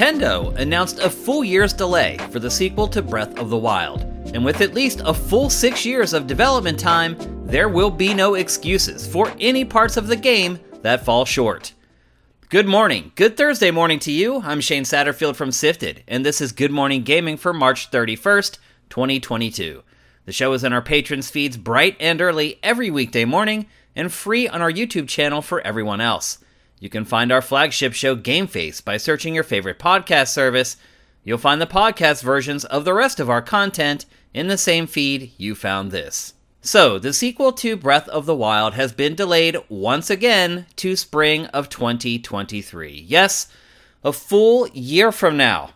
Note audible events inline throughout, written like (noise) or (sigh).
Nintendo announced a full year's delay for the sequel to Breath of the Wild. And with at least a full six years of development time, there will be no excuses for any parts of the game that fall short. Good morning. Good Thursday morning to you. I'm Shane Satterfield from Sifted, and this is Good Morning Gaming for March 31st, 2022. The show is in our patrons' feeds bright and early every weekday morning and free on our YouTube channel for everyone else. You can find our flagship show Game Face by searching your favorite podcast service. You'll find the podcast versions of the rest of our content in the same feed you found this. So, the sequel to Breath of the Wild has been delayed once again to spring of 2023. Yes, a full year from now.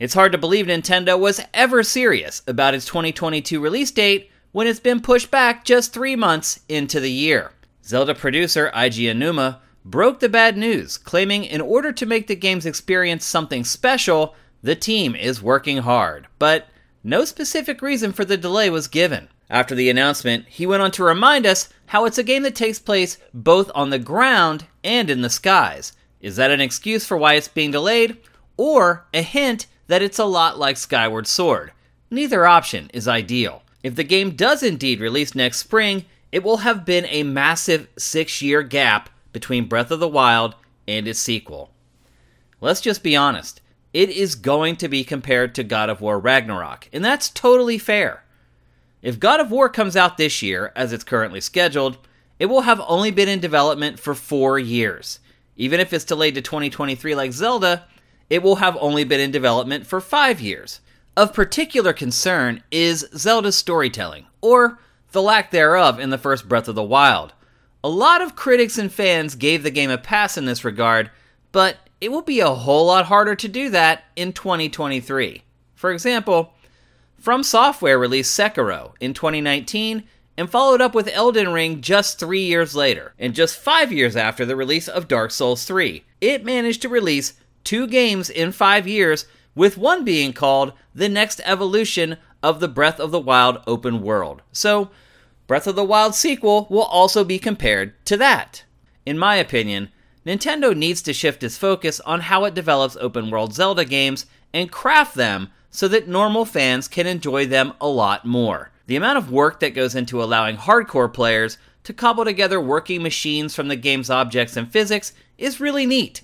It's hard to believe Nintendo was ever serious about its 2022 release date when it's been pushed back just three months into the year. Zelda producer Eiji Aonuma broke the bad news, claiming in order to make the game's experience something special, the team is working hard. But no specific reason for the delay was given. After the announcement, he went on to remind us how it's a game that takes place both on the ground and in the skies. Is that an excuse for why it's being delayed? Or a hint that it's a lot like Skyward Sword? Neither option is ideal. If the game does indeed release next spring, it will have been a massive six year gap between Breath of the Wild and its sequel. Let's just be honest, it is going to be compared to God of War Ragnarok, and that's totally fair. If God of War comes out this year, as it's currently scheduled, it will have only been in development for four years. Even if it's delayed to 2023 like Zelda, it will have only been in development for five years. Of particular concern is Zelda's storytelling, or the lack thereof in the first Breath of the Wild. A lot of critics and fans gave the game a pass in this regard, but it will be a whole lot harder to do that in 2023. For example, From Software released Sekiro in 2019 and followed up with Elden Ring just three years later, and just five years after the release of Dark Souls 3. It managed to release two games in five years, with one being called the next evolution of the Breath of the Wild open world. So, Breath of the Wild sequel will also be compared to that. In my opinion, Nintendo needs to shift its focus on how it develops open world Zelda games and craft them so that normal fans can enjoy them a lot more. The amount of work that goes into allowing hardcore players to cobble together working machines from the game's objects and physics is really neat,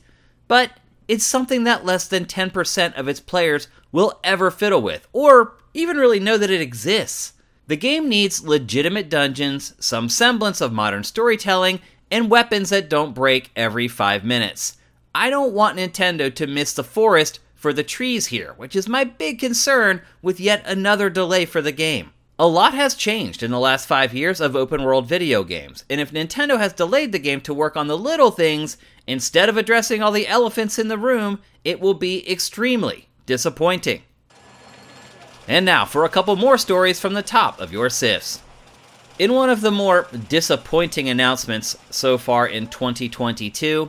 but it's something that less than 10% of its players will ever fiddle with, or even really know that it exists. The game needs legitimate dungeons, some semblance of modern storytelling, and weapons that don't break every 5 minutes. I don't want Nintendo to miss the forest for the trees here, which is my big concern with yet another delay for the game. A lot has changed in the last five years of open world video games, and if Nintendo has delayed the game to work on the little things instead of addressing all the elephants in the room, it will be extremely disappointing. And now for a couple more stories from the top of your SIFs. In one of the more disappointing announcements so far in 2022,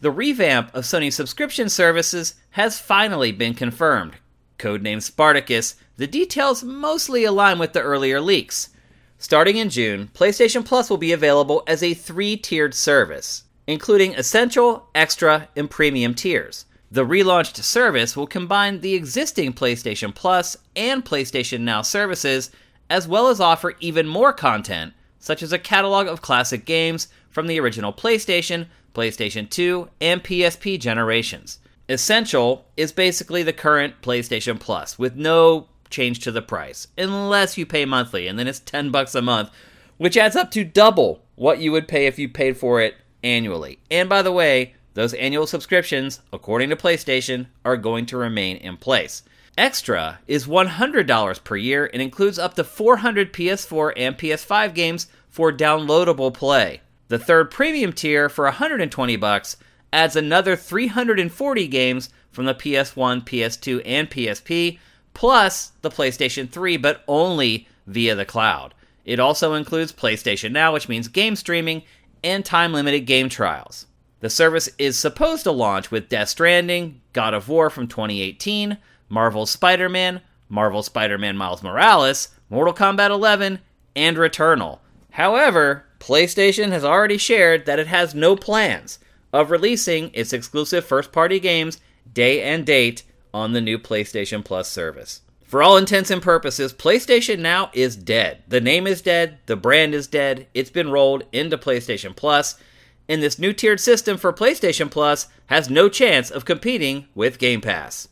the revamp of Sony's subscription services has finally been confirmed. Codenamed Spartacus, the details mostly align with the earlier leaks. Starting in June, PlayStation Plus will be available as a three tiered service, including Essential, Extra, and Premium tiers. The relaunched service will combine the existing PlayStation Plus and PlayStation Now services, as well as offer even more content, such as a catalog of classic games from the original PlayStation, PlayStation 2, and PSP generations. Essential is basically the current PlayStation Plus, with no change to the price, unless you pay monthly, and then it's 10 bucks a month, which adds up to double what you would pay if you paid for it annually. And by the way, those annual subscriptions, according to PlayStation, are going to remain in place. Extra is $100 per year and includes up to 400 PS4 and PS5 games for downloadable play. The third premium tier for 120 bucks adds another 340 games from the PS1, PS2, and PSP, plus the PlayStation 3, but only via the cloud. It also includes PlayStation Now, which means game streaming, and time limited game trials. The service is supposed to launch with Death Stranding, God of War from 2018, Marvel's Spider Man, Marvel Spider Man Miles Morales, Mortal Kombat 11, and Returnal. However, PlayStation has already shared that it has no plans of releasing its exclusive first party games day and date on the new PlayStation Plus service. For all intents and purposes, PlayStation Now is dead. The name is dead, the brand is dead, it's been rolled into PlayStation Plus, and this new tiered system for PlayStation Plus has no chance of competing with Game Pass.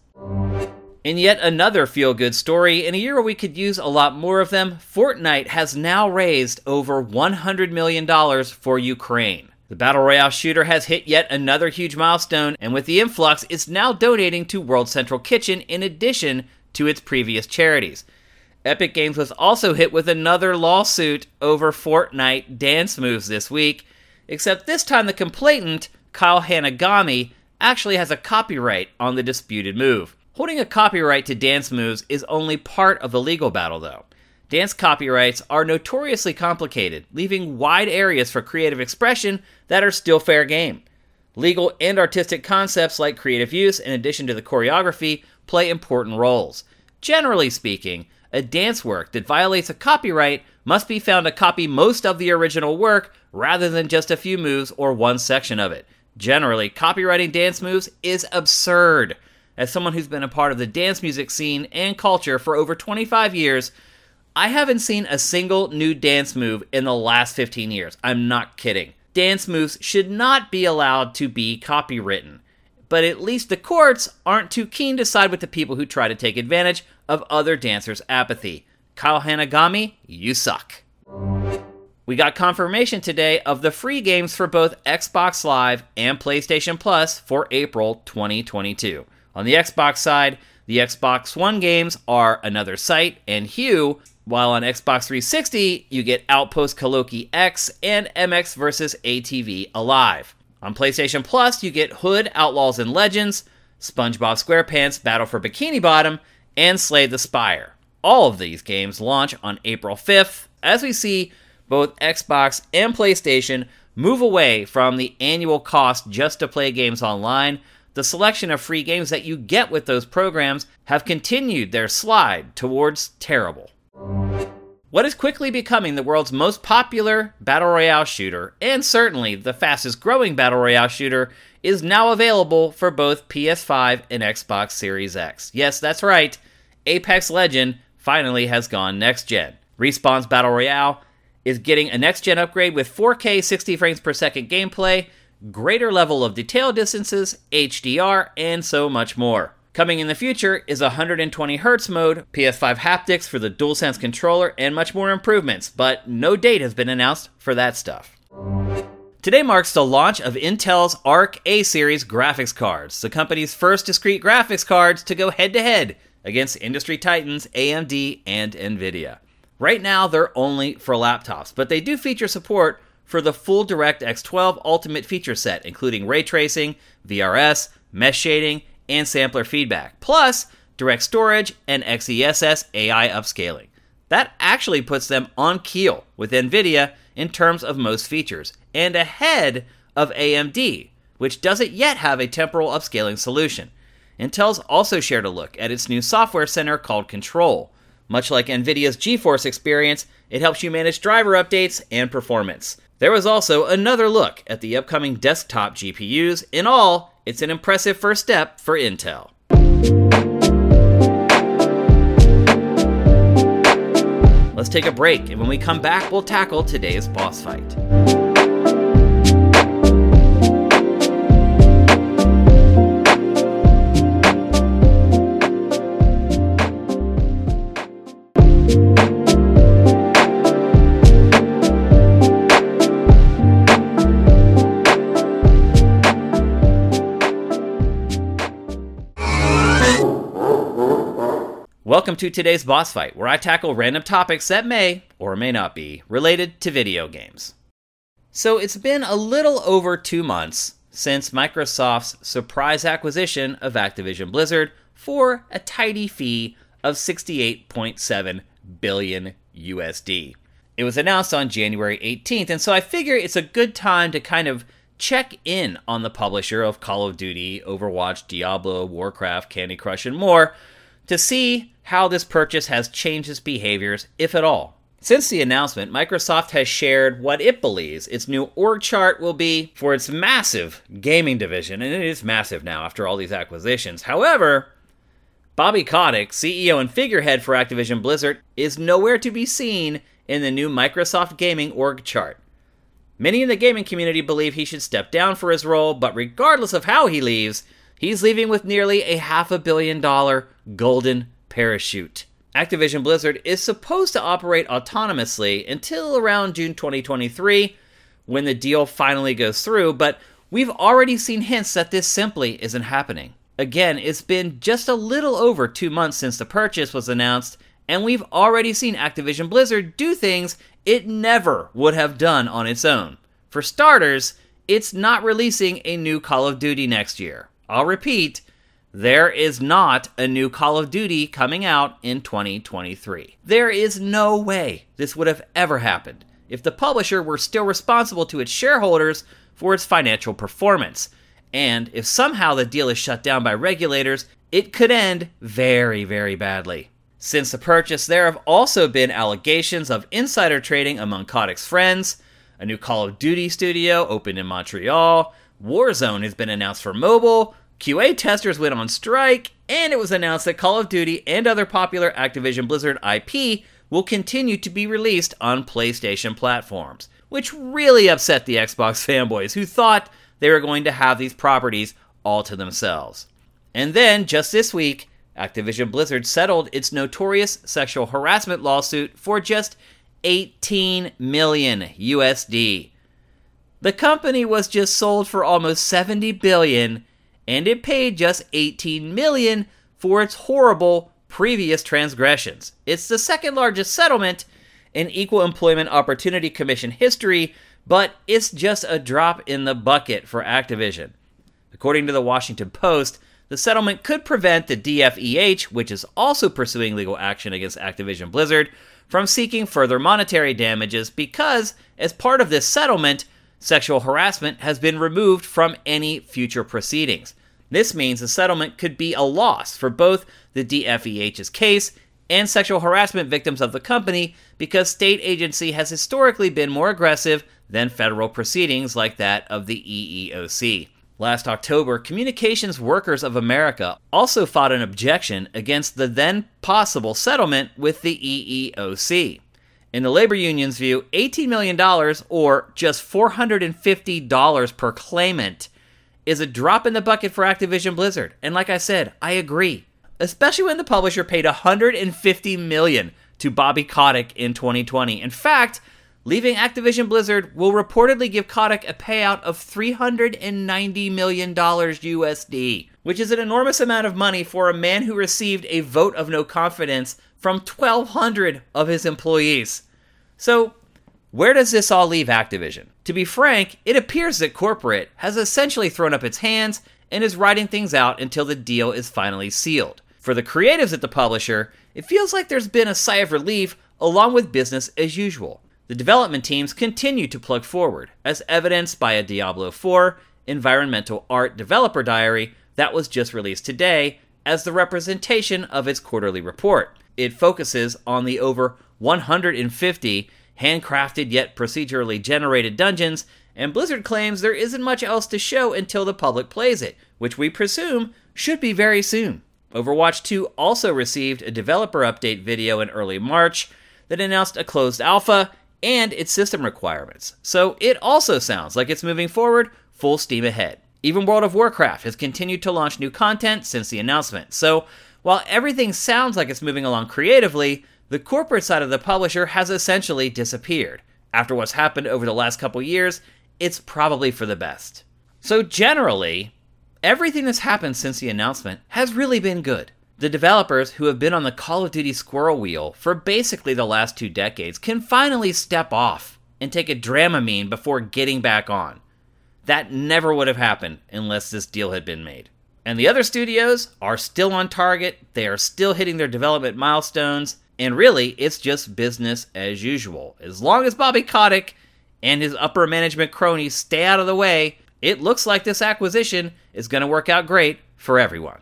In yet another feel good story, in a year where we could use a lot more of them, Fortnite has now raised over $100 million for Ukraine. The Battle Royale shooter has hit yet another huge milestone, and with the influx, it's now donating to World Central Kitchen in addition to its previous charities. Epic Games was also hit with another lawsuit over Fortnite dance moves this week, except this time the complainant, Kyle Hanagami, actually has a copyright on the disputed move. Holding a copyright to dance moves is only part of the legal battle, though. Dance copyrights are notoriously complicated, leaving wide areas for creative expression that are still fair game. Legal and artistic concepts like creative use, in addition to the choreography, play important roles. Generally speaking, a dance work that violates a copyright must be found to copy most of the original work rather than just a few moves or one section of it. Generally, copywriting dance moves is absurd. As someone who's been a part of the dance music scene and culture for over 25 years, I haven't seen a single new dance move in the last 15 years. I'm not kidding. Dance moves should not be allowed to be copywritten. But at least the courts aren't too keen to side with the people who try to take advantage of other dancers' apathy. Kyle Hanagami, you suck. We got confirmation today of the free games for both Xbox Live and PlayStation Plus for April 2022. On the Xbox side, the Xbox One games are Another Sight and Hue, while on Xbox 360, you get Outpost Kaloki X and MX vs. ATV Alive. On PlayStation Plus, you get Hood, Outlaws and Legends, SpongeBob SquarePants Battle for Bikini Bottom, and Slay the Spire. All of these games launch on April 5th, as we see both Xbox and PlayStation move away from the annual cost just to play games online. The selection of free games that you get with those programs have continued their slide towards terrible. What is quickly becoming the world's most popular Battle Royale shooter, and certainly the fastest growing Battle Royale shooter, is now available for both PS5 and Xbox Series X. Yes, that's right, Apex Legend finally has gone next gen. Respawn's Battle Royale is getting a next gen upgrade with 4K 60 frames per second gameplay, greater level of detail distances, HDR, and so much more. Coming in the future is 120 Hz mode, PS5 haptics for the DualSense controller, and much more improvements, but no date has been announced for that stuff. Today marks the launch of Intel's Arc A series graphics cards, the company's first discrete graphics cards to go head to head against industry titans AMD and Nvidia. Right now, they're only for laptops, but they do feature support for the full DirectX 12 Ultimate feature set, including ray tracing, VRS, mesh shading, and sampler feedback, plus direct storage and XeSS AI upscaling. That actually puts them on keel with NVIDIA in terms of most features, and ahead of AMD, which doesn't yet have a temporal upscaling solution. Intel's also shared a look at its new software center called Control. Much like NVIDIA's GeForce experience, it helps you manage driver updates and performance. There was also another look at the upcoming desktop GPUs. In all, it's an impressive first step for Intel. Let's take a break, and when we come back, we'll tackle today's boss fight. Welcome to today's boss fight, where I tackle random topics that may, or may not be, related to video games. So it's been a little over two months since Microsoft's surprise acquisition of Activision Blizzard for a tidy fee of 68.7 billion USD. It was announced on January 18th, and so I figure it's a good time to kind of check in on the publisher of Call of Duty, Overwatch, Diablo, Warcraft, Candy Crush, and more to see how this purchase has changed its behaviors, if at all. Since the announcement, Microsoft has shared what it believes its new org chart will be for its massive gaming division, and it is massive now after all these acquisitions. However, Bobby Kotick, CEO and figurehead for Activision Blizzard, is nowhere to be seen in the new Microsoft Gaming org chart. Many in the gaming community believe he should step down for his role, but regardless of how he leaves, he's leaving with nearly a half a billion dollar golden parachute. Activision Blizzard is supposed to operate autonomously until around June 2023 when the deal finally goes through, but we've already seen hints that this simply isn't happening. Again, it's been just a little over two months since the purchase was announced, and we've already seen Activision Blizzard do things it never would have done on its own. For starters, it's not releasing a new Call of Duty next year. I'll repeat, there is not a new Call of Duty coming out in 2023. There is no way this would have ever happened if the publisher were still responsible to its shareholders for its financial performance. And if somehow the deal is shut down by regulators, it could end very, very badly. Since the purchase, there have also been allegations of insider trading among Kotick's friends. A new Call of Duty studio opened in Montreal. Warzone has been announced for mobile. QA testers went on strike, and it was announced that Call of Duty and other popular Activision Blizzard IP will continue to be released on PlayStation platforms, which really upset the Xbox (laughs) fanboys who thought they were going to have these properties all to themselves. And then, just this week, Activision Blizzard settled its notorious sexual harassment lawsuit for just 18 million USD. The company was just sold for almost 70 billion and it paid just 18 million for its horrible previous transgressions. It's the second largest settlement in Equal Employment Opportunity Commission history, but it's just a drop in the bucket for Activision. According to the Washington Post, the settlement could prevent the DFEH, which is also pursuing legal action against Activision Blizzard, from seeking further monetary damages because, as part of this settlement, sexual harassment has been removed from any future proceedings. This means the settlement could be a loss for both the DFEH's case and sexual harassment victims of the company because state agency has historically been more aggressive than federal proceedings like that of the EEOC. Last October, Communications Workers of America also fought an objection against the then possible settlement with the EEOC. In the labor union's view, $18 million, or just $450 per claimant, is a drop in the bucket for Activision Blizzard. And like I said, I agree. Especially when the publisher paid 150 million to Bobby Kotick in 2020. In fact, leaving Activision Blizzard will reportedly give Kotick a payout of $390 million USD, which is an enormous amount of money for a man who received a vote of no confidence from 1,200 of his employees. So, where does this all leave Activision? To be frank, it appears that corporate has essentially thrown up its hands and is writing things out until the deal is finally sealed. For the creatives at the publisher, it feels like there's been a sigh of relief along with business as usual. The development teams continue to plug forward, as evidenced by a Diablo 4 environmental art developer diary that was just released today as the representation of its quarterly report. It focuses on the over 150 handcrafted yet procedurally generated dungeons, and Blizzard claims there isn't much else to show until the public plays it, which we presume should be very soon. Overwatch 2 also received a developer update video in early March that announced a closed alpha and its system requirements, so it also sounds like it's moving forward full steam ahead. Even World of Warcraft has continued to launch new content since the announcement, so while everything sounds like it's moving along creatively, the corporate side of the publisher has essentially disappeared. After what's happened over the last couple years, it's probably for the best. So, generally, everything that's happened since the announcement has really been good. The developers who have been on the Call of Duty squirrel wheel for basically the last two decades can finally step off and take a Dramamine before getting back on. That never would have happened unless this deal had been made. And the other studios are still on target, they are still hitting their development milestones, and really, it's just business as usual. As long as Bobby Kotick and his upper management cronies stay out of the way, it looks like this acquisition is going to work out great for everyone.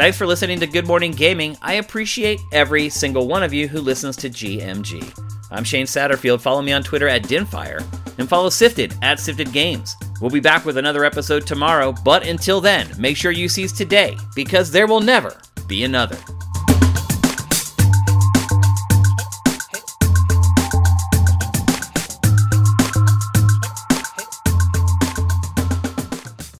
Thanks for listening to Good Morning Gaming. I appreciate every single one of you who listens to GMG. I'm Shane Satterfield. Follow me on Twitter at Dinfire and follow Sifted at Sifted Games. We'll be back with another episode tomorrow, but until then, make sure you seize today because there will never be another.